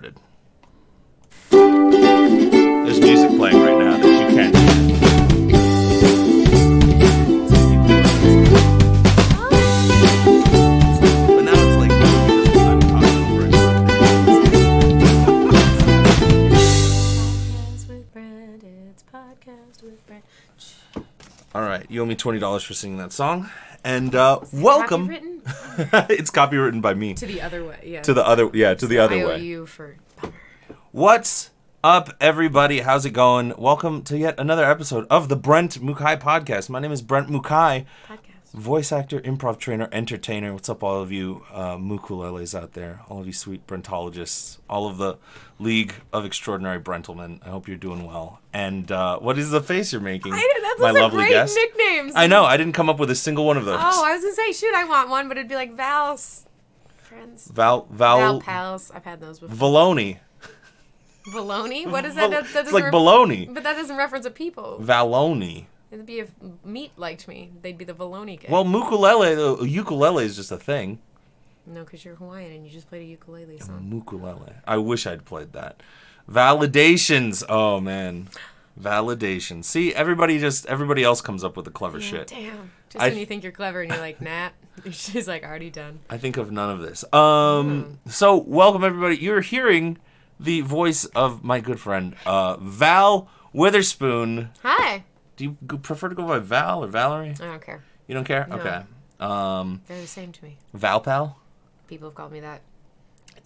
There's music playing right now that you can't. But now it's like I'm talking over it. Podcast with Brent. It's podcast with Brent. All right, you owe me twenty dollars for singing that song, and uh, welcome. It's copywritten by me to the other way. Yeah. to the other, yeah, to the other I owe way. you for. What's up, everybody? How's it going? Welcome to yet another episode of the Brent Mukai podcast. My name is Brent Mukai, Podcast. Voice actor, improv trainer, entertainer. What's up, all of you uh, mukuleles out there? All of you sweet Brentologists, all of the League of Extraordinary Brentlemen. I hope you're doing well. And uh, what is the face you're making? I, that's those are great nicknames. I know. I didn't come up with a single one of those. Oh, I was gonna say, shoot, I want one, but it'd be like Val's friends. Val Val Val pals. I've had those before. Valoni. Baloney? What is that? That, that it's like ref- baloney. But that doesn't reference a people. Valoni. It'd be if meat liked me. They'd be the Valoni guy. Well, mukulele, the ukulele is just a thing. no, because you're Hawaiian and you just played a ukulele song. Mukulele. I wish I'd played that. Validations. Oh man, validations. See, everybody just everybody else comes up with the clever Yeah, shit. Damn. Just I- when you think you're clever and you're like, nah. She's like already done. I think of none of this. Um. So welcome everybody. You're hearing the voice of my good friend uh, Val Witherspoon. Hi. Do you prefer to go by Val or Valerie? I don't care. You don't care? No. Okay. Um, They're the same to me. Val Pal. People have called me that.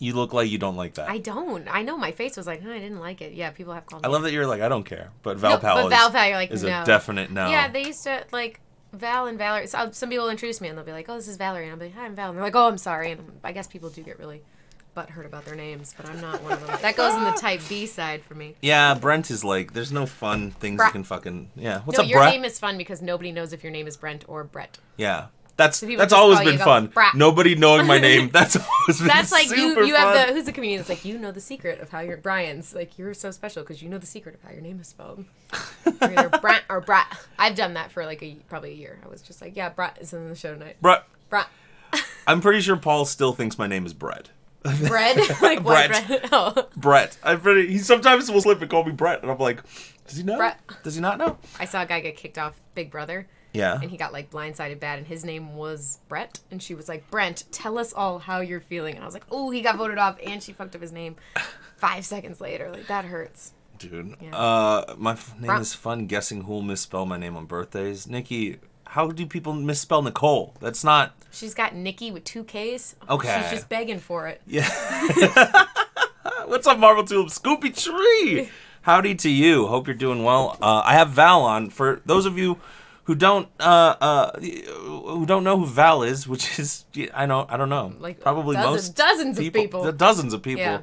You look like you don't like that. I don't. I know my face was like, I didn't like it. Yeah, people have called me. I love that you're like I don't care, but Val No, Pal but is, you're like, is no. a definite no. Yeah, they used to like Val and Valerie. So, some people will introduce me and they'll be like, "Oh, this is Valerie," and I'll be like, "Hi, I'm Val," and they're like, "Oh, I'm sorry." And I guess people do get really butthurt about their names, but I'm not one of them. That goes in the type B side for me. Yeah, Brent is like, there's no fun things you can fucking. Yeah, what's no, up, your Brett? name is fun because nobody knows if your name is Brent or Brett. yeah, that's people that's always been go, fun. Brat. Nobody knowing my name. That's always been That's like you. super You have fun. the who's the comedian? It's like you know the secret of how your Brian's like you're so special because you know the secret of how your name is spelled. You're either Brent or Brat. I've done that for like a probably a year. I was just like, yeah, Brat is in the show tonight. Brett. Brat. I'm pretty sure Paul still thinks my name is Brett. Bread? like what Brett. bread? Oh. Brett. I'm pretty. He sometimes will slip and call me Brett, and I'm like, does he know? Brett. Does he not know? I saw a guy get kicked off Big Brother Yeah. and he got like blindsided bad and his name was Brett and she was like, Brent, tell us all how you're feeling. And I was like, oh, he got voted off and she fucked up his name five seconds later. Like that hurts. Dude. Yeah. Uh, my f- name is fun guessing who'll misspell my name on birthdays. Nikki, how do people misspell Nicole? That's not. She's got Nikki with two Ks. Okay. She's just begging for it. Yeah. What's up, Marvel Tulip? Scoopy Tree. Howdy to you. Hope you're doing well. Uh, I have Val on. For those of you who don't uh, uh, who don't know who Val is, which is I know I don't know, Like probably dozens- most dozens of people. dozens of people. Yeah.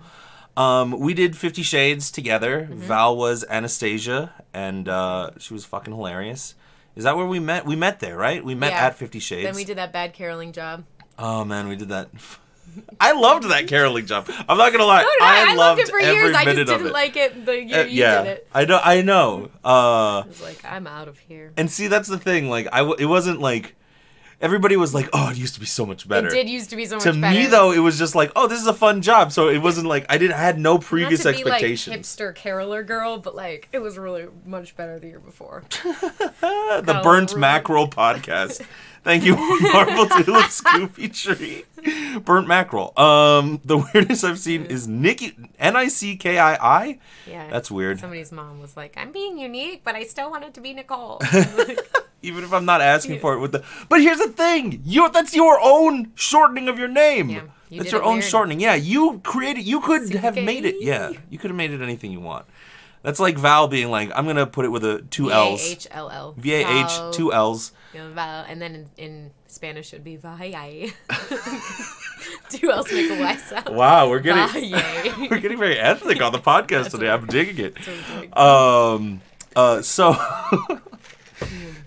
Um, we did Fifty Shades together. Mm-hmm. Val was Anastasia, and uh, she was fucking hilarious. Is that where we met? We met there, right? We met Yeah. at Fifty Shades. Then we did that bad caroling job. Oh man, we did that. I loved that caroling job. I'm not gonna lie. Did I. I, loved it for every years. I minute just of didn't it. like it the year Uh, you yeah, did it. I know. I know. Uh, I was like, I'm out of here. and see, that's the thing. Like, I w- it wasn't like everybody was like, "Oh, it used to be so much better." It did used to be so much to better. To me, though, it was just like, "Oh, this is a fun job." So it wasn't like I didn't. I had no previous Not to be like hipster caroler girl, but like it was really much better the year before. the Got Burnt Mackerel podcast. Thank you, Marvel Tulip Scoopy Tree. Burnt mackerel. Um, the weirdest I've seen is Nikki N I C K I I. Yeah, That's weird. Somebody's mom was like, "I'm being unique, but I still want it to be Nicole." Even if I'm not asking for it with the. But here's the thing. You that's your own shortening of your name. Yeah, you that's your own weird. shortening. Yeah, you created. You could have made it. Yeah, you could have made it anything you want. That's like Val being like, I'm gonna put it with a two L's. H L L. V A H two L's. Val, And then in, in Spanish it would be Valle. Two L's make a Y sound. Wow, we're getting we're getting very ethnic on the podcast today. I'm digging it. That's what I'm doing. Um. Uh. So.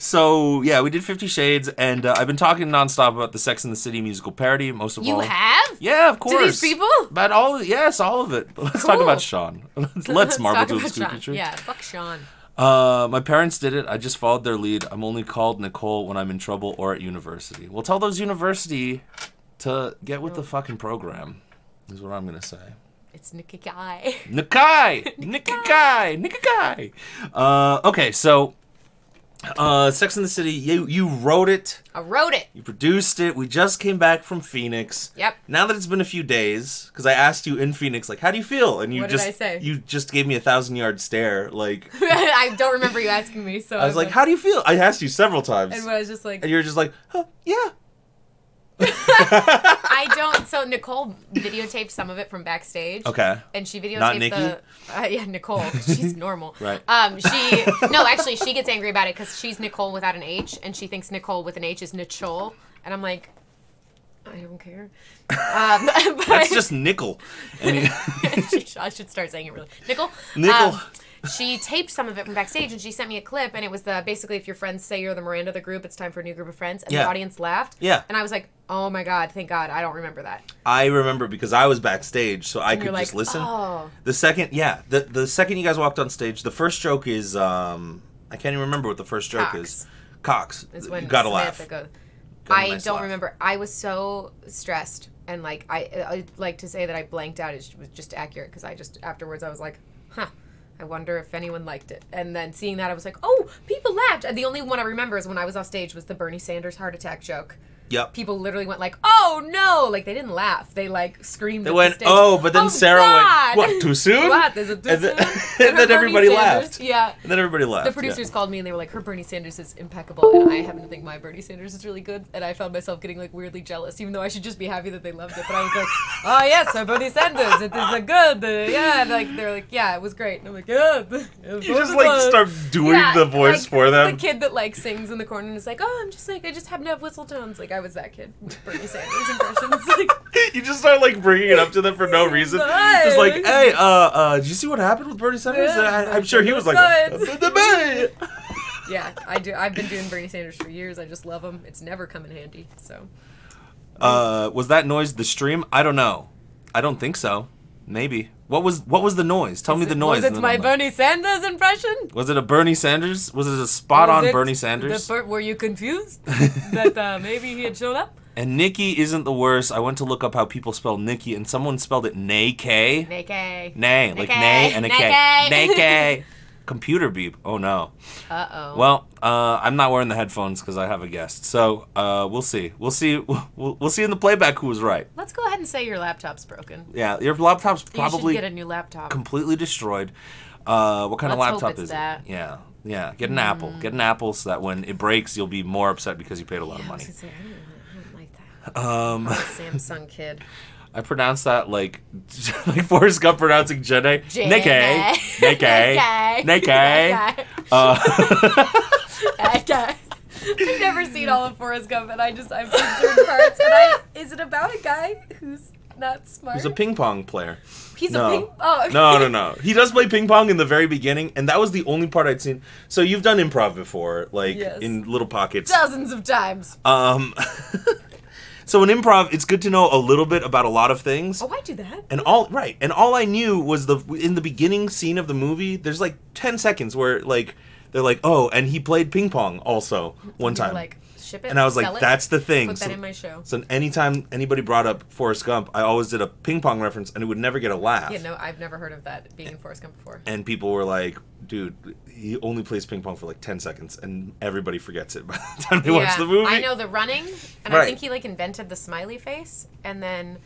So yeah, we did Fifty Shades, and uh, I've been talking nonstop about the Sex and the City musical parody. Most of You all, you have? yeah, of course. To these people? But all, yes, all of it. But let's talk about Sean. let's, let's Marvel to about Tree. Yeah, fuck Sean. Uh, my parents did it. I just followed their lead. I'm only called Nicole when I'm in trouble or at university. Well, tell those university to get with the fucking program. Is what I'm gonna say. It's Nikikai. Nikai, Nikikai, Nikikai. Uh, okay, so uh, Sex in the City. You you wrote it. I wrote it. You produced it. We just came back from Phoenix. Yep. Now that it's been a few days, because I asked you in Phoenix, like, how do you feel? And you What did just I say? you just gave me a thousand yard stare. Like, I don't remember you asking me, so I was like, how do you feel? I asked you several times, And I was just like, and you're just like, huh, yeah. I don't. So Nicole videotaped some of it from backstage. Okay. And she videotaped Not Nikki? the. Uh, yeah, Nicole. She's normal. Right. Um. She no, actually, she gets angry about it because she's Nicole without an H, and she thinks Nicole with an H is Nichole, and I'm like, I don't care. Um, but That's just nickel. You- she- I should start saying it really. Nickel. Nickel. Um, she taped some of it from backstage, and she sent me a clip, and it was the basically if your friends say you're the Miranda of the group, it's time for a new group of friends, and Yeah. the audience laughed. Yeah. And I was like, oh my god, thank God, I don't remember that. I remember because I was backstage, so I And could you're just listen. oh. The second, yeah, the the second you guys walked on stage, the first joke is um I can't even remember what the first joke Cox. is. Cox. Is when you gotta laugh. goes- I nice don't laugh. remember. I was so stressed, and like I, I like to say that I blanked out. It was just accurate because I just afterwards I was like, huh. I wonder if anyone liked it. And then seeing that, I was like, oh, people laughed. And the only one I remember is when I was off stage was the Bernie Sanders heart attack joke. Yep. People literally went like, oh no! Like they didn't laugh. They like screamed. They went, the oh, but then "Oh, Sarah God!" went, what, too soon? What? Is it too And then- soon? and then everybody Sanders- laughed. Yeah. And then everybody laughed. The yeah. producers called me and they were like, "Her Bernie Sanders is impeccable," and I happen to think my Bernie Sanders is really good. And I found myself getting like weirdly jealous, even though I should just be happy that they loved it. But I was like, "Oh yes, her Bernie Sanders, it is a good, uh, yeah." And like they're like, "Yeah, it was great," and I'm like, "Yeah." You just like start doing Yeah, the voice like, for them. The kid that like sings in the corner and is like, "Oh, I'm just like I just happen to have whistle tones." Like I was that kid with Bernie Sanders impressions. Like, you just start like bringing it up to them for no reason. Just like, hey, uh, uh, did you see what happened with Bernie Sanders? Yeah, I, I'm sure he was like, good. yeah, I do. I've been doing Bernie Sanders for years. I just love him. It's never come in handy. So. uh, was that noise the stream? I don't know. I don't think so. Maybe. What was what was the noise? Tell me the noise. Was it my Bernie Sanders impression? Was it a Bernie Sanders? Was it a spot Was on Bernie Sanders? Were you confused that uh, maybe he had shown up? and Nikki isn't the worst. I went to look up how people spell Nikki, and someone spelled it Nay K. Nakay. Nay, like nay and a K. Nay K. Computer beep. Oh no. Uh oh. Well, uh, I'm not wearing the headphones because I have a guest. So uh, we'll see. We'll see. We'll, we'll see in the playback who was right. Let's go ahead and say your laptop's broken. Yeah, your laptop's probably should get a new laptop. completely destroyed. Uh, what kind Let's of laptop is that. it? Yeah, yeah. Get an Apple. Get an Apple so that when it breaks, you'll be more upset because you paid a lot of I was money. gonna say, I don't, I don't like that. Um, I'm a Samsung kid. I pronounce that like like Forrest Gump pronouncing Jenny. Jenny. Nikkei. Nikkei. Nikkei. Nikkei. Uh, Okay. I've never seen all of Forrest Gump, and I just I've seen certain parts. And I is it about a guy who's not smart? He's a ping pong player. He's no. a ping. Oh, okay. No, no, no. He does play ping pong in the very beginning, and that was the only part I'd seen. So you've done improv before, like Yes. in little pockets. Dozens of times. Um, so in improv, it's good to know a little bit about a lot of things. Oh, I do that. And all right, and all I knew was the in the beginning scene of the movie. There's like ten seconds where like they're like, oh, and he played ping pong also one time. like ship it. and I was like, it, that's the thing. Put that So- in my show. So anytime anybody brought up Forrest Gump, I always did a ping pong reference, and it would never get a laugh. Yeah, no, I've never heard of that being in Forrest Gump before. And people were like, "Dude, he only plays ping pong for like ten seconds, and everybody forgets it by the time they watch the movie." I know the running, and I think he like invented the smiley face, and then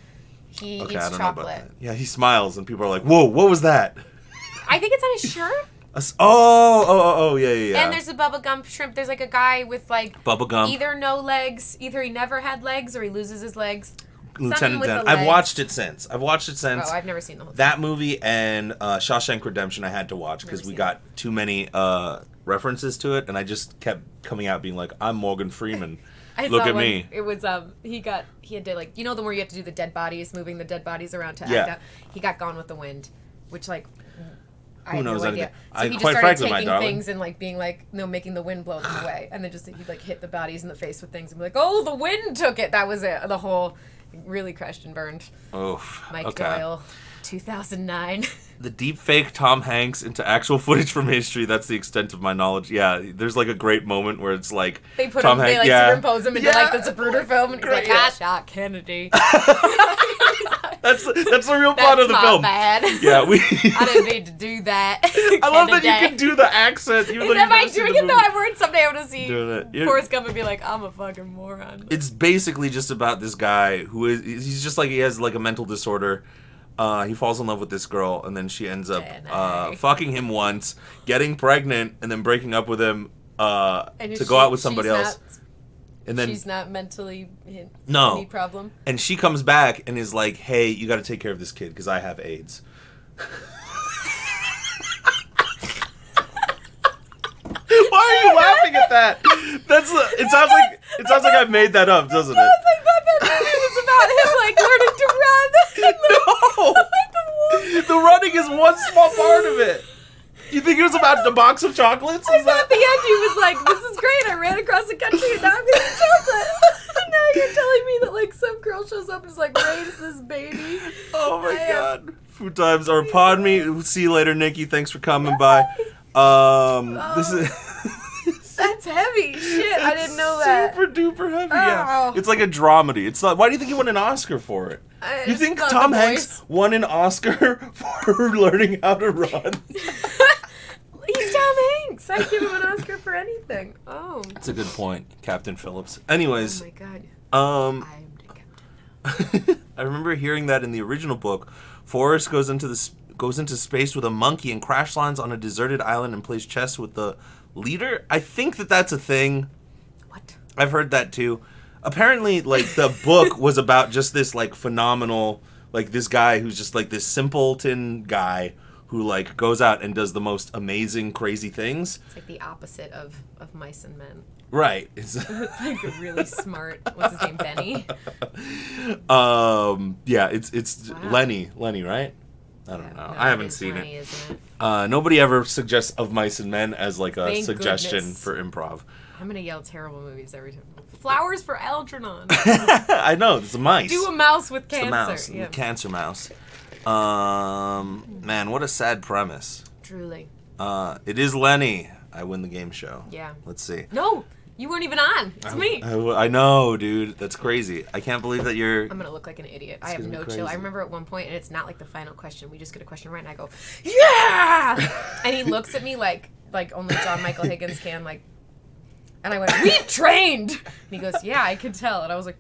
he Okay, eats chocolate. that. Yeah, he smiles, and people are like, "Whoa, what was that?" I think it's on his shirt. A Oh, oh, oh, oh, yeah, yeah, yeah. And there's a Bubba Gump shrimp. There's like a guy with like Bubba Gump, either no legs, either he never had legs, or he loses his legs. Lieutenant Dan. I've watched it since. I've watched it since. Oh, I've never seen the whole. thing. that movie and uh, Shawshank Redemption I had to watch because we got too many uh, references to it, and I just kept coming out being like, "I'm Morgan Freeman." I Look at me. It was um he got he had to like you know the one where you have to do the dead bodies, moving the dead bodies around to Yeah. act out. He got Gone with the Wind, which like I Who had knows no anything? idea. So I- he just quite started frankly, taking things and like being like no making the wind blow them away, and then just he'd like hit the bodies in the face with things and be like, oh the wind took it. That was it. The whole really crashed and burned. Oh, Mike okay. Doyle, 2009. The deep fake Tom Hanks into actual footage from history. That's the extent of my knowledge. Yeah, there's like a great moment where it's like They put Tom him, they like yeah. superimpose him into like the Yeah. Zapruder film, and he's Great, like, ah, yeah. "I shot Kennedy." That's the, that's the real plot That's of the film. bad. Yeah, we. I didn't need to do that. I love that you can do the accent. Even Is that my doing it though? movie. I worried someday I'm gonna see Doing it. You're- Forrest Gump and be like, I'm a fucking moron. it's basically just about this guy who is he's just like he has like a mental disorder. Uh, he falls in love with this girl, and then she ends up uh, fucking him once, getting pregnant, and then breaking up with him uh, to she- go out with somebody else. not- And then she's not mentally No. any problem. and she comes back and is like, "Hey, you got to take care of this kid because I have AIDS." Why are you laughing at that? That's it sounds like it sounds like I made that up, doesn't it? like, that, that movie was about him like learning to run. No. The running is one small part of it. You think it was about the box of chocolates? I thought that at the end he was like, "This is great. I ran across the country and now I'm getting chocolate." and now you're telling me that like some girl shows up and is like, "Raise this baby." Oh my I am- god. Food times are upon me. See you later, Nikki. Thanks for coming by. Um, this is. That's heavy. Shit, I didn't know that. Super duper heavy. Yeah, Oh. it's like a dramedy. It's not. Why do you think he won an Oscar for it? I- You think Tom Hanks voice. won an Oscar for learning how to run? He's Tom Hanks. I'd give him an Oscar for anything. Oh. That's a good point, Captain Phillips. Anyways. Oh my god. um, I'm the captain. I remember hearing that in the original book. Forrest goes into the goes into space with a monkey and crash lands on a deserted island and plays chess with the leader. I think that that's a thing. What? I've heard that too. Apparently, like the book was about just this like phenomenal, like this guy who's just like this simpleton guy who like goes out and does the most amazing, crazy things. It's like the opposite of of mice and men. Right. It's, It's like a really smart. What's his name? Benny. um. Yeah. It's it's Wow. Lenny. Lenny. Right. I don't know. No, I haven't seen funny, it. It? Uh, nobody ever suggests of mice and men as like a Thank suggestion goodness. for improv. I'm gonna yell terrible movies every time. Flowers for Algernon. I know it's a mice. Do a mouse with It's cancer. a mouse. Yeah. Cancer mouse. Um, man, what a sad premise. Truly. Uh, it is Lenny. I win the game show. Yeah. Let's see. No, you weren't even on. It's me. I, I know, dude. That's crazy. I can't believe that you're. I'm gonna look like an idiot. I have no chill. I remember at one point, and it's not like the final question. We just get a question right, and I go, "Yeah!" and he looks at me like like only John Michael Higgins can. Like, and I went, "We've trained." And he goes, "Yeah, I could tell." And I was like,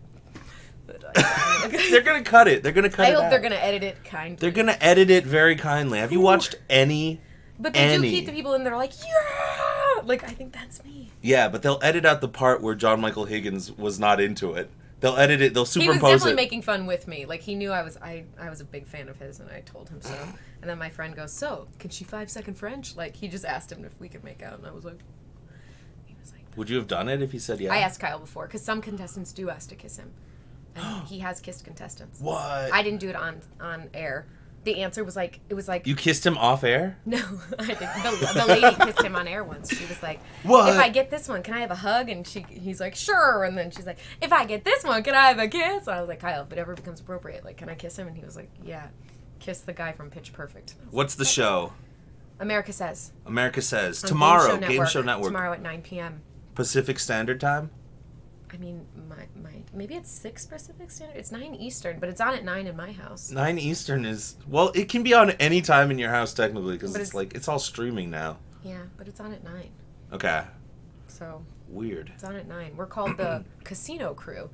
They're gonna cut it. They're gonna cut I it. I hope out. they're gonna edit it kindly. They're gonna edit it very kindly. Have you watched any? but they Annie. do keep the people in there like, "Yeah!" Like I think that's me. Yeah, but they'll edit out the part where John Michael Higgins was not into it. They'll edit it. They'll superimpose it. He was superimpose definitely it. making fun with me. Like he knew I was I I was a big fan of his, and I told him so. And then my friend goes, "So, can she five second French?" Like he just asked him if we could make out, and I was like, he was like, Would you have done it if he said yeah? I asked Kyle before because some contestants do ask to kiss him, and he has kissed contestants. What? I didn't do it on on air. The answer was like it was like you kissed him off air? no, I. The, the lady kissed him on air once. She was like, What? If I get this one, can I have a hug?" And she he's like, "Sure." And then she's like, "If I get this one, can I have a kiss?" And I was like, "Kyle, if it ever becomes appropriate, like, can I kiss him?" And he was like, "Yeah." Kiss the guy from Pitch Perfect. What's the show? America Says America Says on tomorrow. Game Show Network. Tomorrow at 9 p.m. Pacific Standard Time. I mean, my, my maybe it's six Pacific Standard. It's nine Eastern, but it's on at nine in my house. Nine Eastern is well. It can be on any time in your house technically because it's, it's- like it's all streaming now. Yeah, but it's on at nine. Okay. So Weird. it's on at nine. We're called the Casino Crew.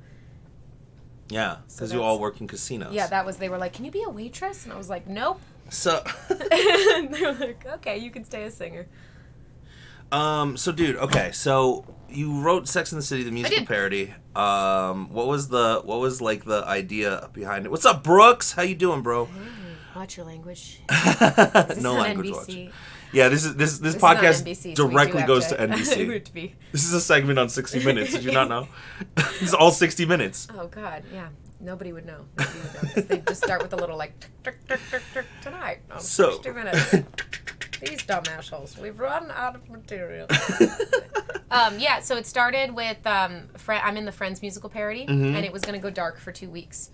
Yeah, So because you all work in casinos. Yeah, that was. They were like, "Can you be a waitress?" And I was like, "Nope." So, and they were like, "Okay, you can stay a singer." Um, so dude, okay, so you wrote Sex in the City, the musical parody. Um, what was the what was like the idea behind it? What's up, Brooks? How you doing, bro? Watch your language. No language NBC? watch. Yeah, this is this this, This is podcast NBC, so directly goes to, It NBC. this is a segment on 60 Minutes. Did you not know? it's all 60 minutes. Oh God, yeah. Nobody would know. Nobody would know. They just start with a little like tonight on So. 60 minutes. These dumb assholes. We've run out of material. um, yeah, so it started with um, Fre- I'm in the Friends musical parody, Mm-hmm. and it was going to go dark for two weeks.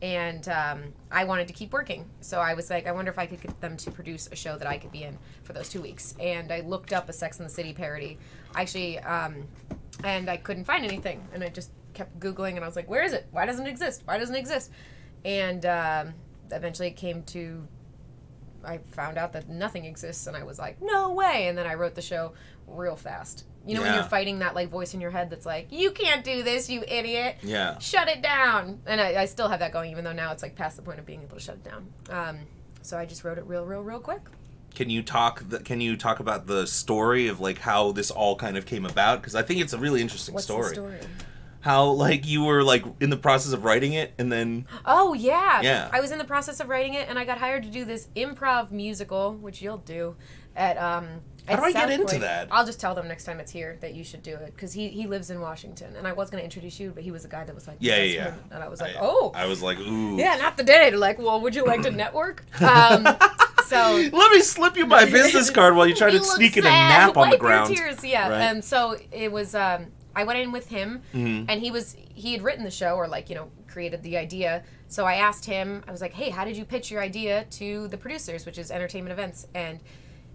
And um, I wanted to keep working. So I was like, I wonder if I could get them to produce a show that I could be in for those two weeks. And I looked up a Sex and the City parody. Actually, um, and I couldn't find anything. And I just kept Googling, and I was like, where is it? Why doesn't it exist? Why doesn't it exist? And um, eventually it came to I found out that nothing exists and I was like, no way. And then I wrote the show real fast. You know, when you're fighting that like voice in your head that's like, you can't do this, you idiot. Yeah. Shut it down. And I, I still have that going, even though now it's like past the point of being able to shut it down. Um, so I just wrote it real, real, real quick. Can you talk? The, can you talk about the story of like how this all kind of came about? Because I think it's a really interesting What's story. How like you were like in the process of writing it, and then Oh yeah. Yeah. I was in the process of writing it, and I got hired to do this improv musical, which you'll do at um. How at do I get into Point. that? I'll just tell them next time it's here that you should do it because he he lives in Washington, and I was gonna introduce you, but he was the guy that was like, Yeah, yeah, yeah. and I was like, I- oh. I was like, ooh, yeah, not the day. Like, well, would you like to network? Um, so Let me slip you my business card while you try to sneak in a nap on the ground. tears, yeah. Right. And so it was. Um, I went in with him, Mhm. and he was he had written the show or like you know created the idea. So I asked him. I was like, "Hey, how did you pitch your idea to the producers, which is Entertainment Events?" And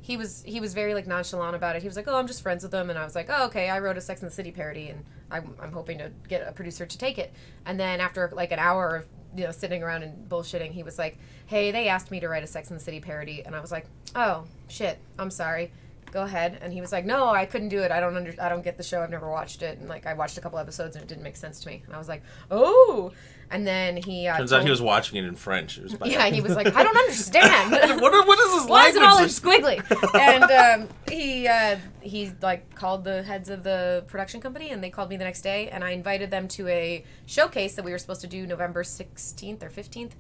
he was he was very like nonchalant about it. He was like, "Oh, I'm just friends with them," and I was like, "Oh, okay." I wrote a Sex and the City parody, and I'm, I'm hoping to get a producer to take it. And then after like an hour of you know sitting around and bullshitting, he was like, "Hey, they asked me to write a Sex and the City parody," and I was like, "Oh shit, I'm sorry." Go ahead, and he was like, "No, I couldn't do it. I don't under, I don't get the show. I've never watched it." And like, I watched a couple episodes, and it didn't make sense to me. And I was like, "Oh!" And then he uh, Turns out he was watching it in French. It yeah, he was like, "I don't understand." what, are- what is this Why is it all in squiggly? And um, he uh, he like called the heads of the production company, and they called me the next day, and I invited them to a showcase that we were supposed to do November sixteenth or fifteenth,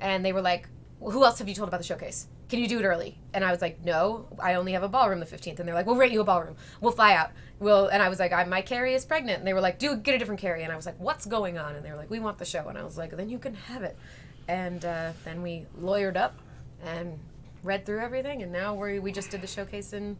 and they were like, "Who else have you told about the showcase? Can you do it early?" And I was like, "No, I only have a ballroom the fifteenth. And they're like, "We'll rent you a ballroom. We'll fly out." Well, and I was like, I, "My Carrie is pregnant," and they were like, "Do get a different Carrie." And I was like, "What's going on?" And they were like, "We want the show." And I was like, "Then you can have it." And uh, then we lawyered up and read through everything, and now we we just did the showcase in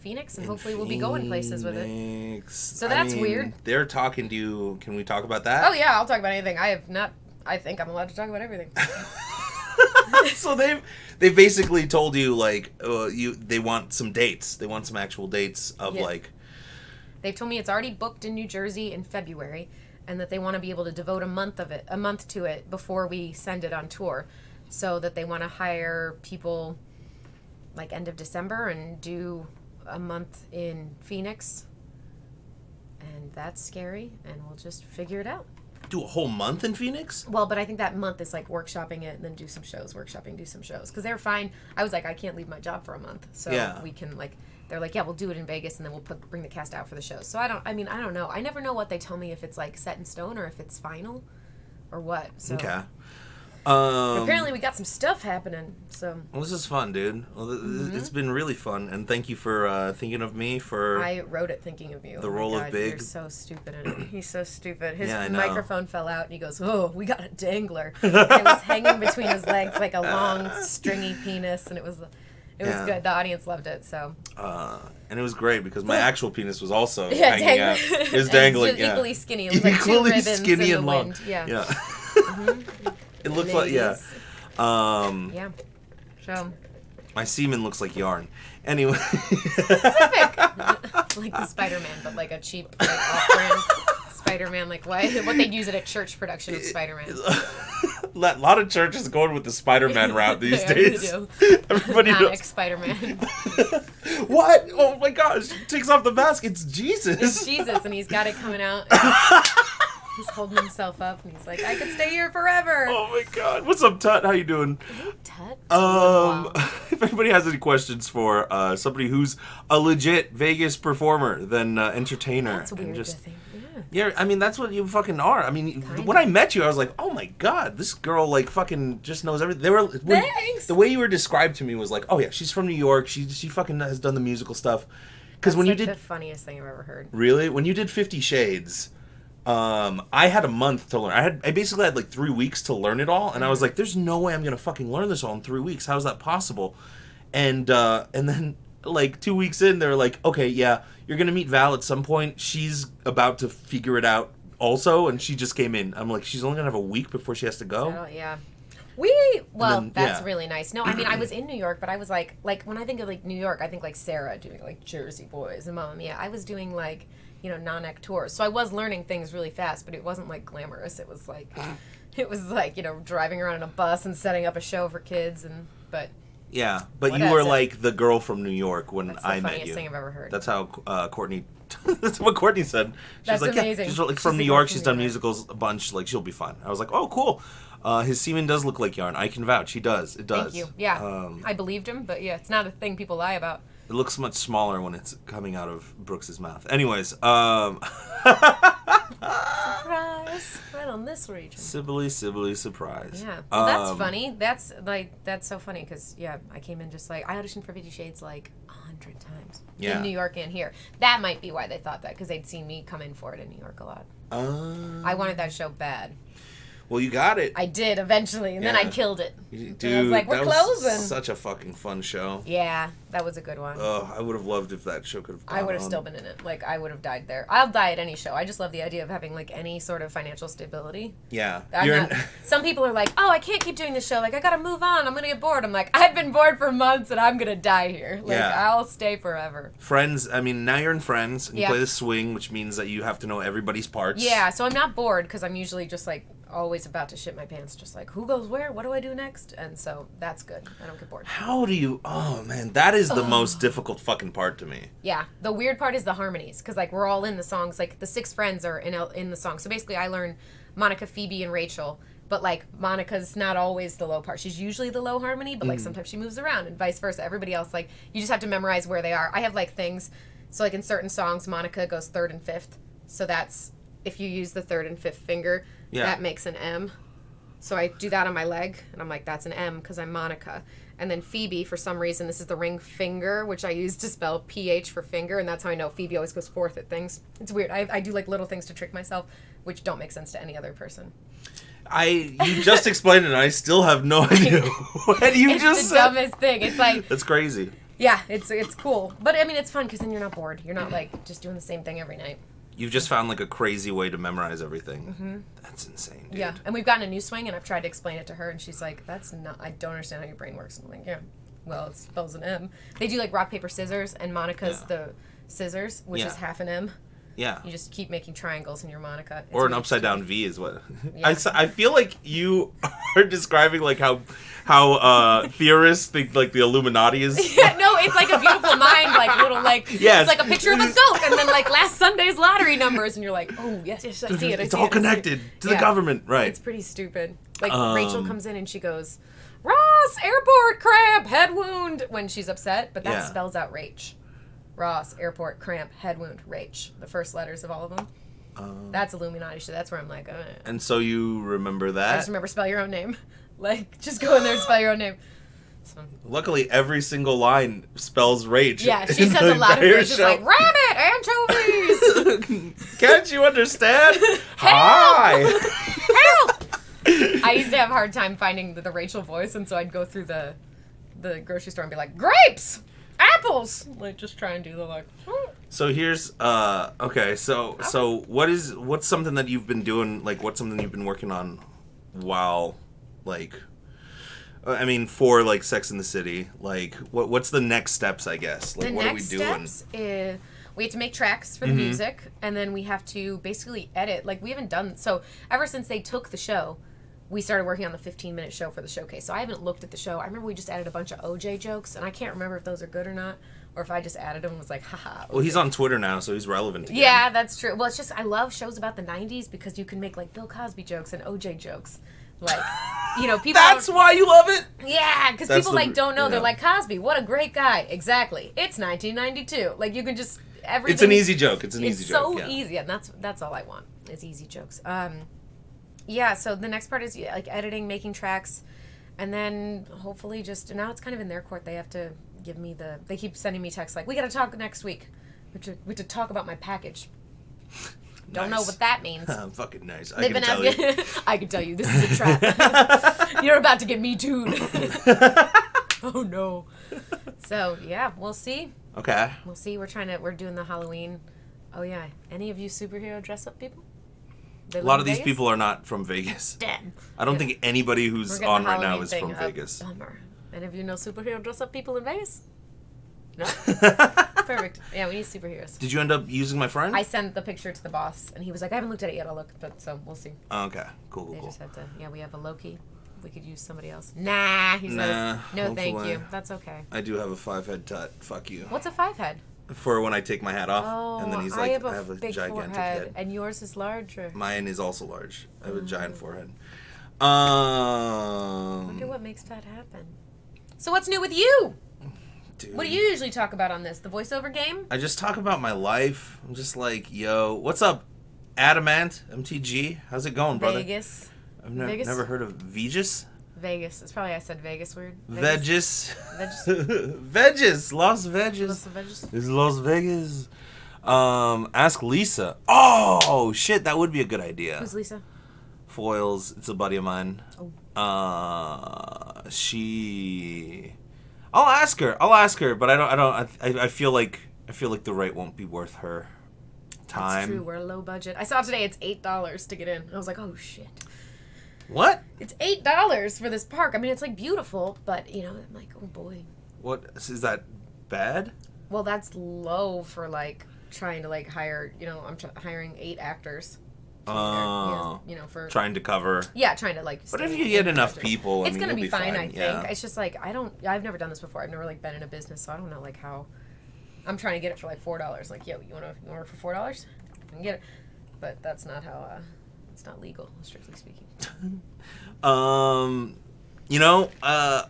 Phoenix, and hopefully we'll be going places with it. So that's weird. They're talking to you. Can we talk about that? Oh yeah, I'll talk about anything. I have not. I think I'm allowed to talk about everything. so they've they've basically told you like uh, you they want some dates. They want some actual dates of Yeah. like They've told me it's already booked in New Jersey in February, and that they want to be able to devote a month of it, a month to it before we send it on tour, so that they want to hire people like end of December and do a month in Phoenix. And that's scary, and we'll just figure it out. Do a whole month in Phoenix. Well, but I think that month is like workshopping it and then do some shows, workshopping, do some shows. Because they're fine. I was like, I can't leave my job for a month. So Yeah. we can like, they're like, yeah, we'll do it in Vegas and then we'll put bring the cast out for the shows. So I don't, I mean, I don't know. I never know what they tell me if it's like set in stone or if it's final or what. So Okay. Um, apparently we got some stuff happening. So well, this is fun, dude. Well, th- th- it's been really fun, and thank you for uh, thinking of me for. Mm-hmm. I wrote it thinking of you. The Oh role of God, Big. You're so stupid in it. He's so stupid. His Yeah, microphone fell out and he goes, Oh, we got a dangler. and it was hanging between his legs like a long, stringy penis. And it was. It was Yeah. good. The audience loved it. So uh, and it was great because my actual penis was also yeah, hanging dang- out. It was dangling. it's yeah. Equally skinny. It was like two Equally ribbons skinny in and the long. wind. Yeah. Yeah. Mhm. It looks like yeah. Um, Yeah. So my semen looks like yarn. Anyway. specific, like the Spider-Man, but like a cheap, like off-brand Spider-Man. Like what? What they'd use at a church production of Spider-Man. A lot of churches going with the Spider-Man route these days. Everybody Manic knows. Spider-Man. what? Oh my gosh! Takes off the mask. It's Jesus. It's Jesus, and he's got it coming out. He's holding himself up, and he's like, "I could stay here forever." Oh my god! What's up, Tut? How you doing? Tut. Um, Wow. if anybody has any questions for uh, somebody who's a legit Vegas performer, then uh, entertainer, That's and weird just to think. Yeah. yeah, I mean that's what you fucking are. I mean, Kinda. when I met you, I was like, oh my god, this girl like fucking just knows everything. They were when- Thanks. the way you were described to me was like, oh yeah, she's from New York. She she fucking has done the musical stuff. Because when you did the funniest thing I've ever heard. Really? When you did Fifty Shades, um, I had a month to learn. I had I basically had like three weeks to learn it all, and I was like, "There's no way I'm gonna fucking learn this all in three weeks. How is that possible?" And uh, and then like two weeks in, they're like, "Okay, yeah, you're gonna meet Val at some point. She's about to figure it out." Also, and she just came in. I'm like, she's only gonna have a week before she has to go. Oh yeah. We well, then- that's yeah. really nice. No, I mean I was in New York, but I was like like when I think of like New York, I think like Sarah doing like Jersey Boys and Mamma Mia. I was doing like you know non-ec tours, so I was learning things really fast, but it wasn't like glamorous. It was like, it was like you know driving around in a bus and setting up a show for kids and but Yeah, but you were like the girl from New York when that's I met the funniest you. thing I've ever heard. That's how uh, Courtney. that's what Courtney said. She's That's like, amazing. Yeah, she's like from the New York. She's done musicals a bunch. Like she'll be fine. I was like, oh, cool. Uh, his semen does look like yarn. I can vouch. He does. It does. Thank you. Yeah, Um, I believed him, but yeah, it's not a thing people lie about. it looks much smaller when it's coming out of Brooks's mouth. Anyways, um, Surprise! Right on this region. Sibley, Sibley, surprise. Yeah, well, that's Um, funny. That's like that's so funny because yeah, I came in just like I auditioned for Fifty Shades like a hundred times Yeah. in New York and here. That might be why they thought that because they'd seen me come in for it in New York a lot. Um, I wanted that show bad. Well, you got it. I did eventually, and then I killed it. Dude, And I was like, "We're that was closing." such a fucking fun show. Yeah, that was a good one. Oh, I would have loved if that show could have. I would have still been in it. Like I would have died there. I'll die at any show. I just love the idea of having like any sort of financial stability. Yeah, you're. not, some people are like, "Oh, I can't keep doing this show. Like, I gotta move on. I'm gonna get bored." I'm like, "I've been bored for months, and I'm gonna die here. Like, Yeah. I'll stay forever." Friends, I mean, now you're in Friends. And You play the swing, which means that you have to know everybody's parts. Yeah, so I'm not bored because I'm usually just like always about to shit my pants. Just like, who goes where? What do I do next? And so that's good. I don't get bored. How do you? Oh man, that is the most difficult fucking part to me. Yeah, the weird part is the harmonies because like we're all in the songs. Like the six friends are in in the song. So basically, I learn Monica, Phoebe, and Rachel. But like Monica's not always the low part. She's usually the low harmony, but like mm-hmm. sometimes she moves around and vice versa. Everybody else like you just have to memorize where they are. I have like things. So like in certain songs, Monica goes third and fifth. So that's if you use the third and fifth finger, Yeah. that makes an M. So I do that on my leg, and I'm like, that's an M because I'm Monica. And then Phoebe, for some reason, this is the ring finger, which I use to spell PH for finger, and that's how I know Phoebe always goes fourth at things. It's weird. I, I do like little things to trick myself, which don't make sense to any other person. I you just explained it, and I still have no idea what you It's just the said. dumbest thing. It's like, That's crazy. yeah, it's it's cool, but I mean, it's fun because then you're not bored. You're not like just doing the same thing every night. You've just found like a crazy way to memorize everything. That's insane, dude. Mm-hmm. Yeah, and we've gotten a new swing, and I've tried to explain it to her, and she's like, "That's not. I don't understand how your brain works." I'm like, "Yeah, well, it spells an M." They do like rock paper scissors, and Monica's Yeah. the scissors, which Yeah. is half an M. Yeah. You just keep making triangles in your Monica. It's Or an upside down. V is what Yeah. I, I feel like you are describing like how how uh theorists think like the Illuminati is Yeah, no, it's like a beautiful mind, like little like Yes. it's like a picture of a goat, and then like last Sunday's lottery numbers, and you're like, oh yes, yes, I see it. I it's see all it, see it." connected to the Yeah. government, right? It's pretty stupid. Like Um, Rachel comes in and she goes, Ross, airport cramp, head wound when she's upset, but that Yeah. spells out Rach. Ross, airport cramp, head wound, rage. The first letters of all of them. Um, That's Illuminati shit. That's where I'm like, uh, and so you remember I that? just remember spell your own name. Like, just go in there and spell your own name. So, Luckily, every single line spells rage. yeah, she in says the a lot of entire things. She's show. like, rabbit, anchovies, Can't you understand? Hi. help! I used to have a hard time finding the, the Rachel voice, and so I'd go through the the grocery store and be like, grapes, apples, like just try and do the like. So here's uh okay, so so what is what's something that you've been doing like what's something you've been working on while like I mean for like Sex in the City, like what what's the next steps, I guess? Like the what next are we doing? steps is we have to make tracks for the Mm-hmm. music and then we have to basically edit like we haven't done so ever since they took the show we started working on the 15 minute show for the showcase so i haven't looked at the show i remember we just added a bunch of oj jokes and i can't remember if those are good or not or if i just added them and was like haha Well, he's on Twitter now, so he's relevant again. yeah that's true well it's just i love shows about the 90s because you can make like bill cosby jokes and oj jokes like you know people That's why you love it? yeah, because people the- like don't know. They're like Cosby, what a great guy. Exactly. It's 1992. Like you can just everything. It's an easy joke. It's an It's easy so joke. yeah. easy, and that's that's all I want is easy jokes. Um, yeah. So the next part is yeah, like editing, making tracks, and then hopefully just now it's kind of in their court. They have to give me the. They keep sending me texts like, "We got to talk next week. We have to, we have to talk about my package." Don't know what that means. Fucking nice. I They've can tell you. I can tell you, this is a trap. You're about to get me too. oh no. So yeah, we'll see. okay. We'll see. We're trying to. We're doing the Halloween. Oh yeah. Any of you superhero dress up people? They A lot of these Vegas? people are not from Vegas. Dead. I don't think anybody who's on right now is from. Vegas. Bummer. Any of you know superhero dress up people in Vegas? No. Perfect. Yeah, we need superheroes. Did you end up using my friend? I sent the picture to the boss, and he was like, "I haven't looked at it yet. I'll look." But so we'll see. Oh, okay, cool, cool, They cool. just had to. Yeah, we have a Loki. We could use somebody else. Nah, he says. Nah, no, thank you. That's okay. I do have a five head tut. Fuck you. What's a five head? For when I take my hat off, Oh, and then he's I like, have a, I have a big gigantic forehead, head. and yours is larger. Mine is also large. I have a giant Oh. forehead. I wonder Um, what makes that happen. So what's new with you? dude, What do you usually talk about on this? The voiceover game? I just talk about my life. I'm just like, yo, what's up, Adamant MTG? How's it going, brother? Vegas. I've ne- Vegas? never heard of Vegas. Vegas. It's probably I said Vegas weird. Vegas. Vegas. Vegas. Las Vegas. Los Vegas. Is Las Vegas. Um, ask Lisa. Oh shit, that would be a good idea. Who's Lisa? Foils. It's a buddy of mine. Oh. Uh, she. I'll ask her. I'll ask her, but I don't. I don't. I, I feel like. I feel like the rate won't be worth her time. That's true. We're low budget. I saw today it's eight dollars to get in. I was like, oh shit. What? It's eight dollars for this park. I mean, it's like beautiful, but you know, I'm like, oh boy. What is that? Bad? Well, that's low for like trying to like hire. You know, I'm tr- hiring eight actors. be. Oh. You know, for Trying to cover. yeah, trying to like. But if you get enough people, I it's mean, gonna you'll be, fine. I think yeah. it's just like I don't. I've never done this before. I've never like been in a business, so I don't know like how. I'm trying to get it for like four dollars. Like, yo, you wanna you wanna work for four dollars? I can get it, but that's not how. uh It's not legal, strictly speaking. Um, you know, uh,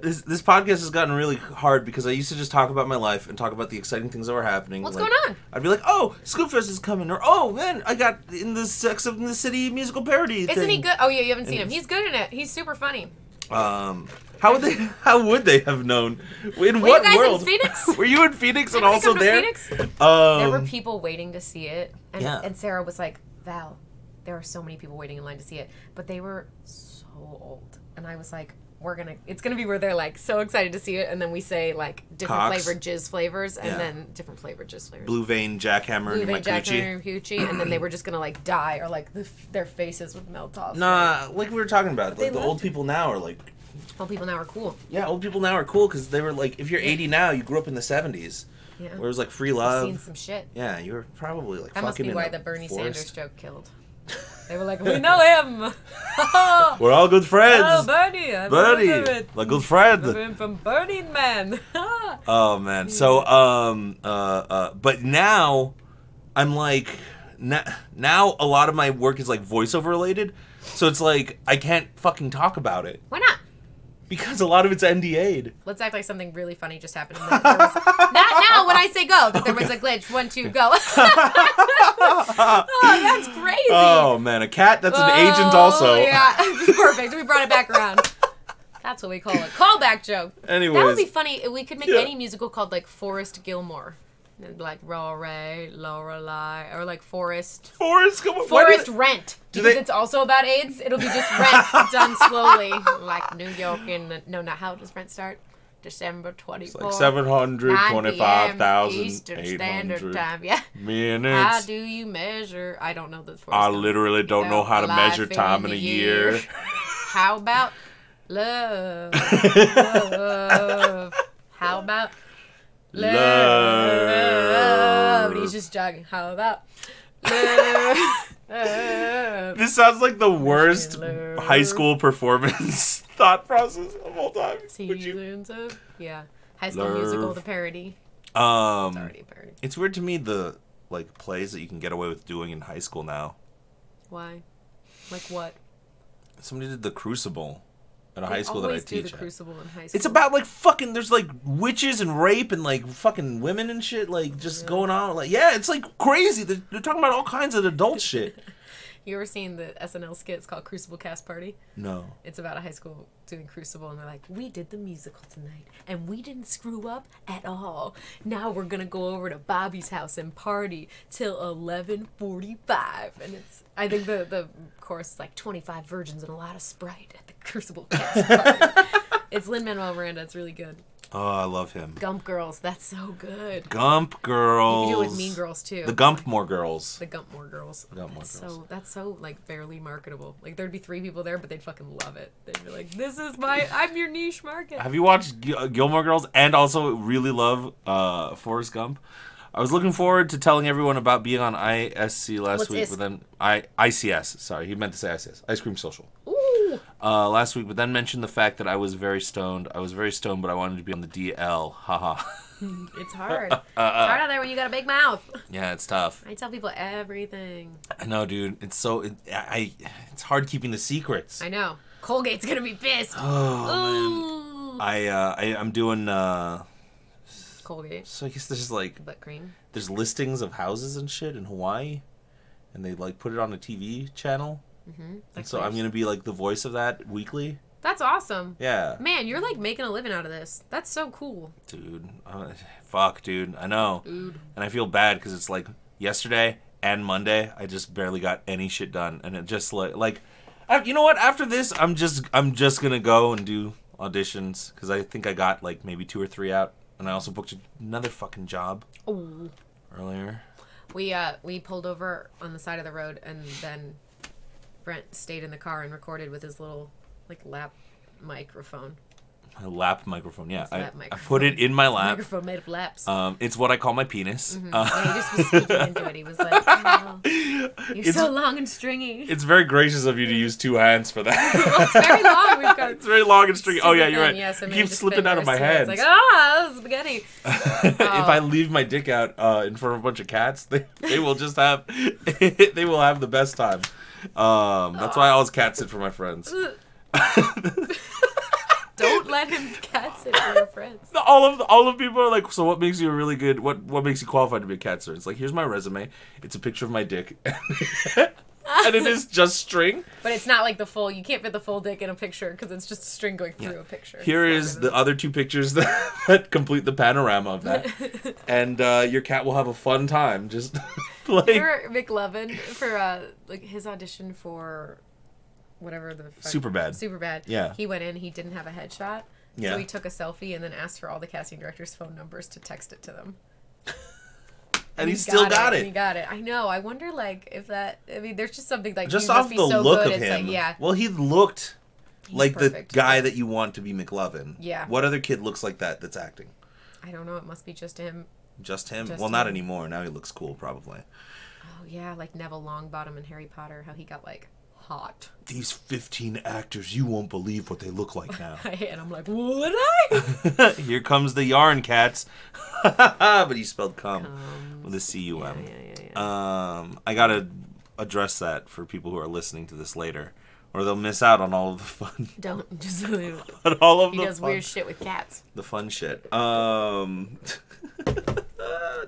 this this podcast has gotten really hard because I used to just talk about my life and talk about the exciting things that were happening. What's Like, going on? I'd be like, "Oh, Scoopfest is coming," or "Oh man, I got in the Sex of the City musical parody." Isn't thing. he good? Oh yeah, you haven't seen him. He's good in it. He's super funny. Um, how would they? How would they have known? In you what in world? Phoenix? were you in Phoenix and also there? Phoenix? Um, there were people waiting to see it, and, Yeah. and Sarah was like, "Val, there are so many people waiting in line to see it, but they were so old." And I was like, "We're gonna, it's gonna be where they're like so excited to see it, and then we say like different Cox. flavored jizz flavors, and Yeah. then different flavored jizz flavors." Blue Vein Jackhammer Blue and Vein Jack coochie. and Hoochie, and then they were just gonna like die, or like the, their faces would melt off. Nah, like we were talking about, like the old it. people now are like, Well, people now are cool. yeah, old people now are cool because they were like, if you're 80 now, you grew up in the 70s, Yeah, where it was like free I've love. seen some shit. Yeah, you were probably like That must fucking be why a the Bernie forest. Sanders joke killed. They were like, "We know him." We're all good friends. Oh, Bernie, I Buddy, remember it. like good friend. Remember him from Burning Man. Oh man. So um uh uh but now I'm like now, now a lot of my work is like voiceover related. So it's like I can't fucking talk about it Why not? Because a lot of it's NDA'd. Let's act like something really funny just happened. And that there was, not now when I say go, that there was a glitch. One, two, go. oh, that's crazy. Oh man, a cat that's an agent Oh, also. Yeah, perfect. We brought it back around. That's what we call it. Callback joke. Anyways. That would be funny. We could make Yeah. any musical called like Forrest Gilmore. And it'd be Like Rory, Lorelei, or like Forrest. Forrest, come on. Forrest do Rent. do Because they- it's also about AIDS. It'll be just Rent done slowly. Like New York in no, not how does Rent start? December 24th. It's like seven hundred 9 twenty-five p.m. thousand Eastern Standard Time. Yeah. Minutes. How do you measure? I don't know the I literally don't know how to measure time in a year. How about love? love? How about love? Love. And he's just jogging. How about? This sounds like the worst high school performance thought process of all time. Would you? Of yeah. High School Love. Musical, the parody. Um, Already a parody. it's weird to me the like plays that you can get away with doing in high school now. Why? Like what? Somebody did the Crucible at a They high school that I do teach. the at. Crucible in high school. It's about like fucking. There's like witches and rape and like fucking women and shit. Like just going on. Like yeah, it's like crazy. They're, they're talking about all kinds of adult shit. You ever seen the SNL skit? It's called Crucible Cast Party. No. It's about a high school doing Crucible, and they're like, "We did the musical tonight, and we didn't screw up at all. Now we're gonna go over to Bobby's house and party till 11:45." And it's, I think the the chorus is like 25 virgins and a lot of Sprite Crucible Party. it's Lin Manuel Miranda. It's really good. Oh, I love him. Gump Girls. That's so good. Gump You girls. can do it with Mean Girls too. The Gumpmore girls. The Gumpmore Girls. The Gumpmore that's Girls. so that's so like barely marketable. Like there'd be three people there, but they'd fucking love it. They'd be like, "This is my, I'm your niche market." Have you watched G- uh, Gilmore Girls and also really love uh, Forrest Gump? I was looking forward to telling everyone about being on ISC last What's week, ISC? but then I ICS. Sorry, he meant to say ICS. Ice Cream Social. Ooh, Uh, last week, but then mentioned the fact that I was very stoned. I was very stoned, but I wanted to be on the DL. Haha. it's hard. it's hard out there when you got a big mouth. yeah, it's tough. I tell people everything. I know, dude. It's so it, I. It's hard keeping the secrets. I know. Colgate's gonna be pissed. Oh man. I uh, I I'm doing uh. Colgate So I guess there's like butt cream. there's listings of houses and shit in Hawaii, and they like put it on a TV channel. Mm-hmm. And so I'm gonna be like the voice of that weekly. That's awesome. Yeah, Man, you're like making a living out of this. That's so cool. dude. Uh, fuck, dude. I know, Dude. and I feel bad because it's like yesterday and Monday I just barely got any shit done, and it just like like, I, you know what? After this, I'm just I'm just gonna go and do auditions because I think I got like maybe two or three out, and I also booked another fucking job Ooh. earlier. We uh we pulled over on the side of the road and then Brent stayed in the car and recorded with his little like lap microphone. My lap microphone. Yeah, I, lap I put it in my lap. Microphone made of laps. Um, it's what I call my penis. Mhm. Uh, yeah, he just was speaking into it. He was like, oh, "You're it's, so long and stringy." it's very gracious of you to use two hands for that. well, it's very long. We've got it's very long and stringy. Oh yeah, you're right. Yeah, so it keeps slipping out of my hands. It's like, ah, that was spaghetti. if I leave my dick out uh, in front of a bunch of cats, they, they will just have they will have the best time. Um, that's why I always cat sit for my friends. Don't let him cat sit for your friends. all of all of people are like, so what makes you a really good? What what makes you qualified to be a cat sitter? It's like here's my resume. It's a picture of my dick, and it is just string. But it's not like the full. You can't fit the full dick in a picture because it's just a string going through a picture. Here It's is the other two pictures that, that complete the panorama of that, and uh, your cat will have a fun time just like Remember McLovin for uh like his audition for whatever the fuck- Superbad. Super bad. Yeah. He went in. He didn't have a headshot. Yeah. So he took a selfie and then asked for all the casting directors' phone numbers to text it to them. and he still got and He it. got it. I know. I wonder like if that. I mean, there's just something like Just off be the so look good, of him. Like, yeah. Well, he looked He's like perfect. the guy that you want to be McLovin. Yeah. What other kid looks like that that's acting? I don't know. It must be just him. Just him? Just well, not anymore. Now he looks cool, probably. Oh yeah, like Neville Longbottom in Harry Potter. How he got like hot. These 15 actors, you won't believe what they look like now. and I'm like, would I? Here comes the yarn cats. but he spelled cum Um, with a C U yeah, yeah, yeah, yeah. Um, I gotta address that for people who are listening to this later, or they'll miss out on all of the fun, Don't just leave on all of He the does fun, weird shit with cats. the fun shit. Um,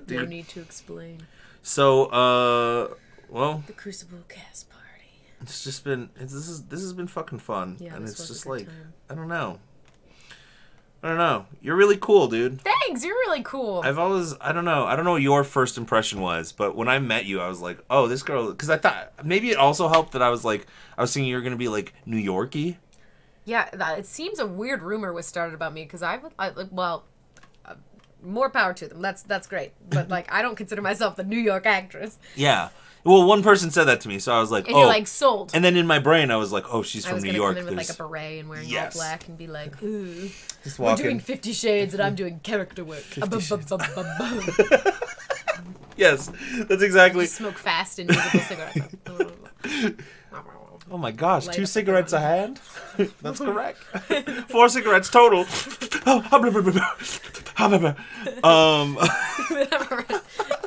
No dude. need to explain. So, uh, well, The Crucible Cast Party. it's just been it's, this is this has been fucking fun, Yeah, and it's just like time. I don't know, I don't know. You're really cool, dude. Thanks, you're really cool. I've always I don't know I don't know what your first impression was, but when I met you, I was like, oh, this girl, because I thought maybe it also helped that I was like I was thinking you were gonna be like New Yorky. yeah, that, it seems a weird rumor was started about me because I've, I, well, uh, more power to them. That's that's great, but like I don't consider myself the New York actress. Yeah. Well, one person said that to me, so I was like, And oh. you're like sold. and then in my brain, I was like, oh, she's I from was New gonna York. come in with like There's- a beret and wearing Yes. all black and be like, ooh, just we're walking. doing Fifty Shades and I'm doing character work. Just yes, that's exactly. smoke fast and musical cigarettes. Oh my gosh, Light two up the cigarettes a hand? That's correct. Four cigarettes total. um,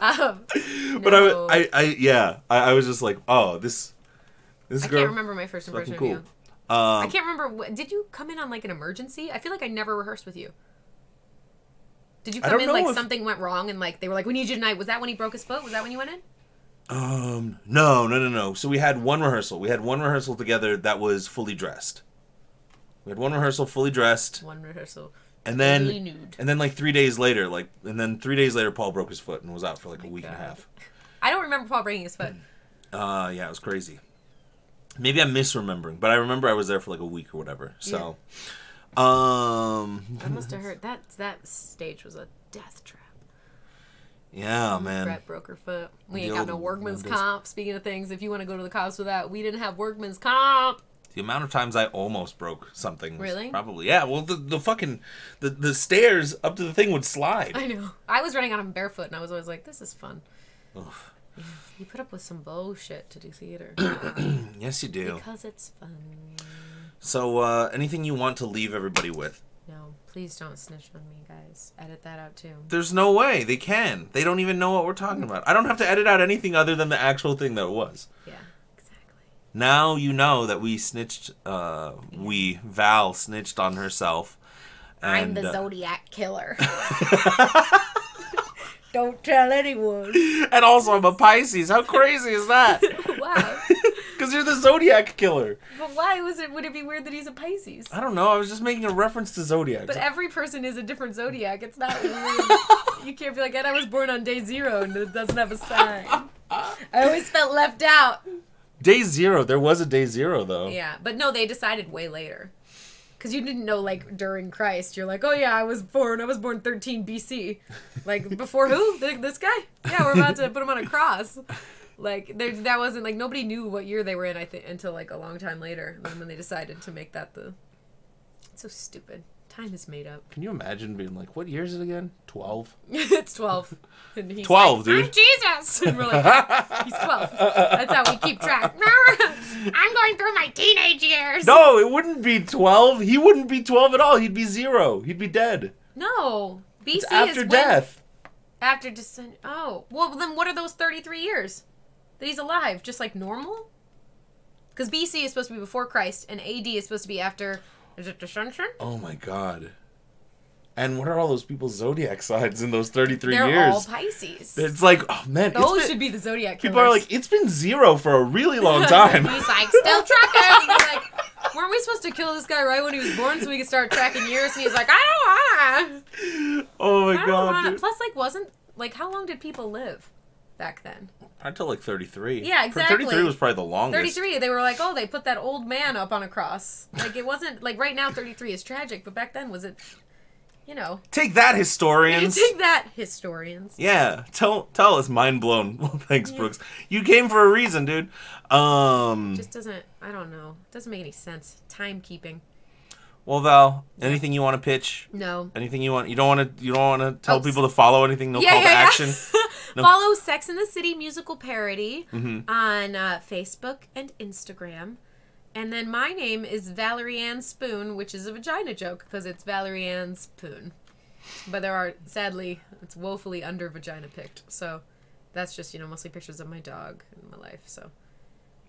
um, but No. I, I, I, yeah, I, I was just like, oh, this, this girl. I can't remember my first impression of you. Um, I can't remember. Did you come in on like an emergency? I feel like I never rehearsed with you. Did you come in like if- something went wrong and like they were like, "We need you tonight." Was that when he broke his foot? Was that when you went in? Um, no, no, no, no. So we had one rehearsal. We had one rehearsal together that was fully dressed. We had one rehearsal fully dressed, One rehearsal. And then nude. and then like three days later, like and then three days later, Paul broke his foot and was out for like a my week and a half. I don't remember Paul breaking his foot. Uh, yeah, it was crazy. Maybe I'm misremembering, but I remember I was there for like a week or whatever. So, Um, That must have hurt. That that stage was a death trap. yeah, man. Brett broke her foot. We The ain't got no workman's windows. comp. Speaking of things, if you want to go to the cops for that, we didn't have workman's comp. The amount of times I almost broke something. Really? Probably. Yeah. Well, the, the fucking the, the stairs up to the thing would slide. I know. I was running on them barefoot, and I was always like, "This is fun." Oof. You put up with some bullshit to do theater Yes, you do. because it's fun. So, uh, anything you want to leave everybody with? No, please don't snitch on me, guys. Edit that out too. There's no way they can. They don't even know what we're talking about. I don't have to edit out anything other than the actual thing that it was. Yeah. Now you know that we snitched. Uh, we Val snitched on herself. I'm the uh, Zodiac killer. don't tell anyone. and also I'm a Pisces. How crazy is that? Why? Because you're the Zodiac killer. But why was it? Would it be weird that he's a Pisces? I don't know. I was just making a reference to Zodiac. But every person is a different zodiac. It's not weird. you can't be like, and I was born on day zero and it doesn't have a sign. I always felt left out. Day zero. There was a day zero though. Yeah, but no, they decided way later. Because you didn't know, like, during Christ. You're like, oh, yeah, I was born, I was born 13 BC. Like, before who? This guy? Yeah, we're about to put him on a cross. Like, there, that wasn't, like, nobody knew what year they were in, I think, until, like, a long time later. When they decided to make that the. It's so stupid. Time is made up. Can you imagine being like, what year is it again? Twelve. it's 12. And he's 12, like, dude. I'm Jesus! And we're like, he's 12. That's how we keep track. I'm going through my teenage years. No, it wouldn't be twelve. He wouldn't be twelve at all. He'd be zero. He'd be dead. No. BC It's is after when- death. After descent. Oh. Well, then what are those 33 years that he's alive? Just like normal? Because BC is supposed to be before Christ, and AD is supposed to be after. Is it Descension? Oh my god. And what are all those people's zodiac signs in those thirty-three They're years? all Pisces. It's like, oh man, it's Those been- should be the zodiac killers. people are like, it's been zero for a really long time. He's like, still tracking. They're like, weren't we supposed to kill this guy right when he was born so we could start tracking years? And he's like, I don't wanna. oh my I don't god, wanna. Plus, like, wasn't like how long did people live back then? Until like thirty-three. Yeah, exactly. Thirty-three was probably the longest. 33, they were like, oh, they put that old man up on a cross. Like, it wasn't, like, right now, 33 is tragic, but back then, was it, you know. Take that, historians. Take that, historians. Yeah, tell tell us, mind blown. Well, thanks, Brooks. You came for a reason, dude. Um, Just doesn't, I don't know. Doesn't make any sense. Timekeeping. well, Val, anything you want to pitch? No. Anything you want? You don't want to? You don't want to tell Oh, people to follow anything? No call to action. No. Follow Sex in the City musical parody Mm-hmm. on uh, Facebook and Instagram. And then my name is Valerie Ann Spoon, which is a vagina joke because it's Valerie Ann Spoon. But there are, sadly, it's woefully under vagina picked. So that's just, you know, mostly pictures of my dog and my life. So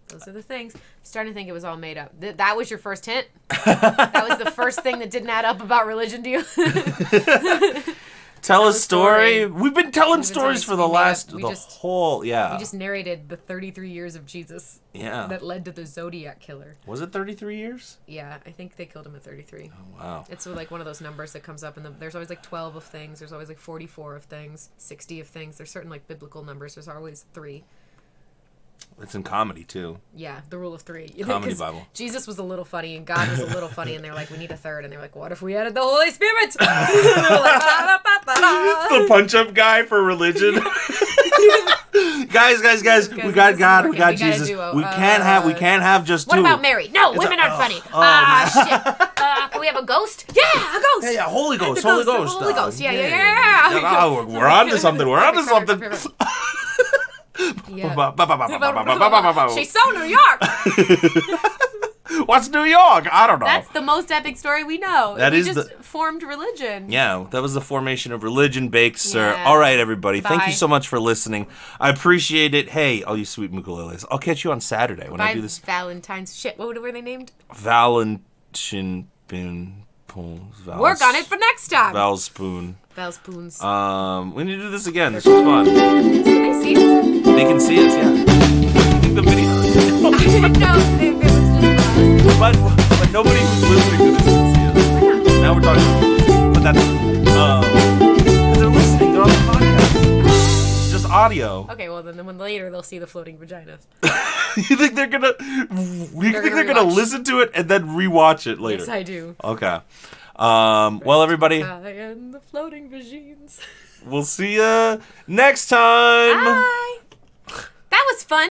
those are the things. I'm starting to think it was all made up. Th- that was your first hint? that was the first thing that didn't add up about religion to you? Tell a story. We've been telling been stories for the last we the just- whole yeah We just narrated the 33 years of Jesus yeah. that led to the Zodiac killer. Was it thirty three years? Yeah, I think they killed him at 33. Wow. It's uh, like one of those numbers that comes up, and the, there's always like 12 of things. There's always like 44 of things, 60 of things. There's certain like biblical numbers. There's always three. It's in comedy too. Yeah, the rule of three. Comedy Bible. Jesus was a little funny, and God was a little funny, and they're like, we need a third, and they're like, what if we added the Holy Spirit? And they're like, "Ba-da-ba-ba-da." the punch up guy for religion. guys, guys, guys, we got God, we got. We Jesus. a- we can't have, we uh, can't have just What about Mary? No, It's women a- aren't oh, funny. oh, Ah, shit. Uh, can we have a ghost? Yeah, a ghost. Yeah, yeah, Holy Ghost, The Holy ghost, the Holy Ghost. Yeah, yeah, yeah, yeah. we're, we're on to something. We're on to Perfect, something. She's so New York. What's New York? I don't know. That's the most epic story we know. That we is just the... formed religion. Yeah, that was the formation of religion, Baked Sir. Yeah. All right, everybody. Bye. Thank you so much for listening. I appreciate it. Hey, all you sweet ukuleles. I'll catch you on Saturday when I do this. Valentine's shit. What were they named? Valentine bin Val Work on it for next time. Val spoon. Val spoons. Um, we need to do this again. This was fun. Can they see it? They can see us, yeah. the video. I didn't know if it was just us. but but nobody who's listening to this can see us. Now we're talking. But that's um, audio. Okay, well then, then when later they'll see the floating vaginas. you think they're gonna? You think gonna they're gonna rewatch. listen to it and then rewatch it later? Yes, I do. Okay. Um, well, everybody, I and the floating vagines. we'll see you next time. Bye. That was fun.